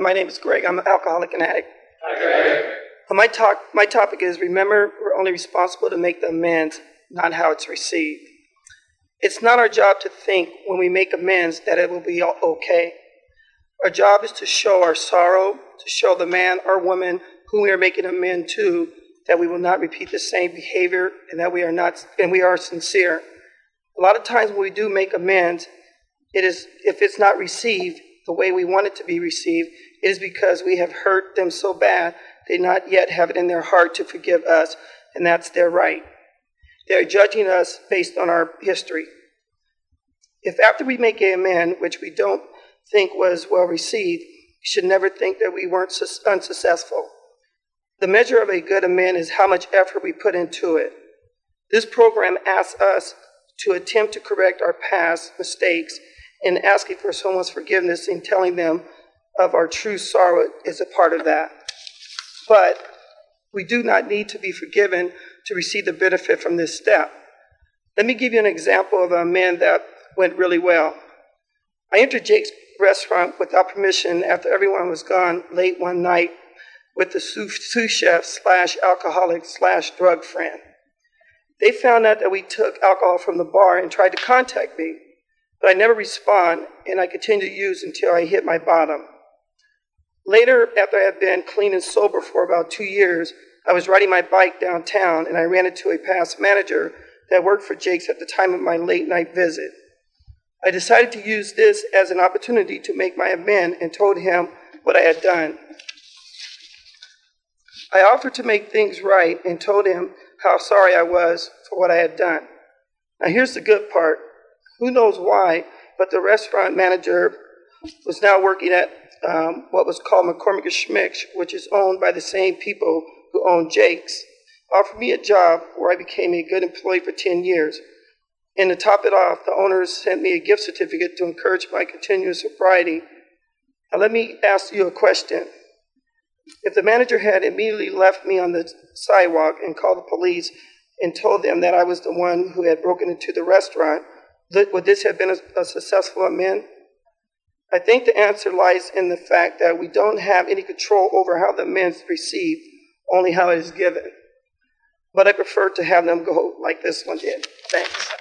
My name is Greg. I'm an alcoholic and addict. Uh, My talk, my topic is remember, we're only responsible to make the amends, not how it's received. It's not our job to think when we make amends that it will be okay. Our job is to show our sorrow, to show the man or woman whom we are making amends to that we will not repeat the same behavior and that we are not and we are sincere. A lot of times when we do make amends, it is if it's not received the way we want it to be received, is because we have hurt them so bad they not yet have it in their heart to forgive us, and that's their right. They are judging us based on our history. If after we make a amend, which we don't think was well received, we should never think that we weren't unsuccessful. The measure of a good amend is how much effort we put into it. This program asks us to attempt to correct our past mistakes and asking for someone's forgiveness and telling them of our true sorrow is a part of that. But we do not need to be forgiven to receive the benefit from this step. Let me give you an example of a man that went really well. I entered Jake's restaurant without permission after everyone was gone late one night with the sous chef slash alcoholic slash drug friend. They found out that we took alcohol from the bar and tried to contact me, but I never respond and I continued to use until I hit my bottom. Later, after I had been clean and sober for about two years, I was riding my bike downtown and I ran into a past manager that worked for Jake's at the time of my late night visit. I decided to use this as an opportunity to make my amend and told him what I had done. I offered to make things right and told him how sorry I was for what I had done. Now, here's the good part. Who knows why, but the restaurant manager was now working at um, what was called McCormick Schmick, which is owned by the same people who own Jake's, offered me a job where I became a good employee for 10 years. And to top it off, the owners sent me a gift certificate to encourage my continuous sobriety. Now, let me ask you a question. If the manager had immediately left me on the sidewalk and called the police and told them that I was the one who had broken into the restaurant, would this have been a, a successful amend? I think the answer lies in the fact that we don't have any control over how the amend is received, only how it is given. But I prefer to have them go like this one did. Thanks.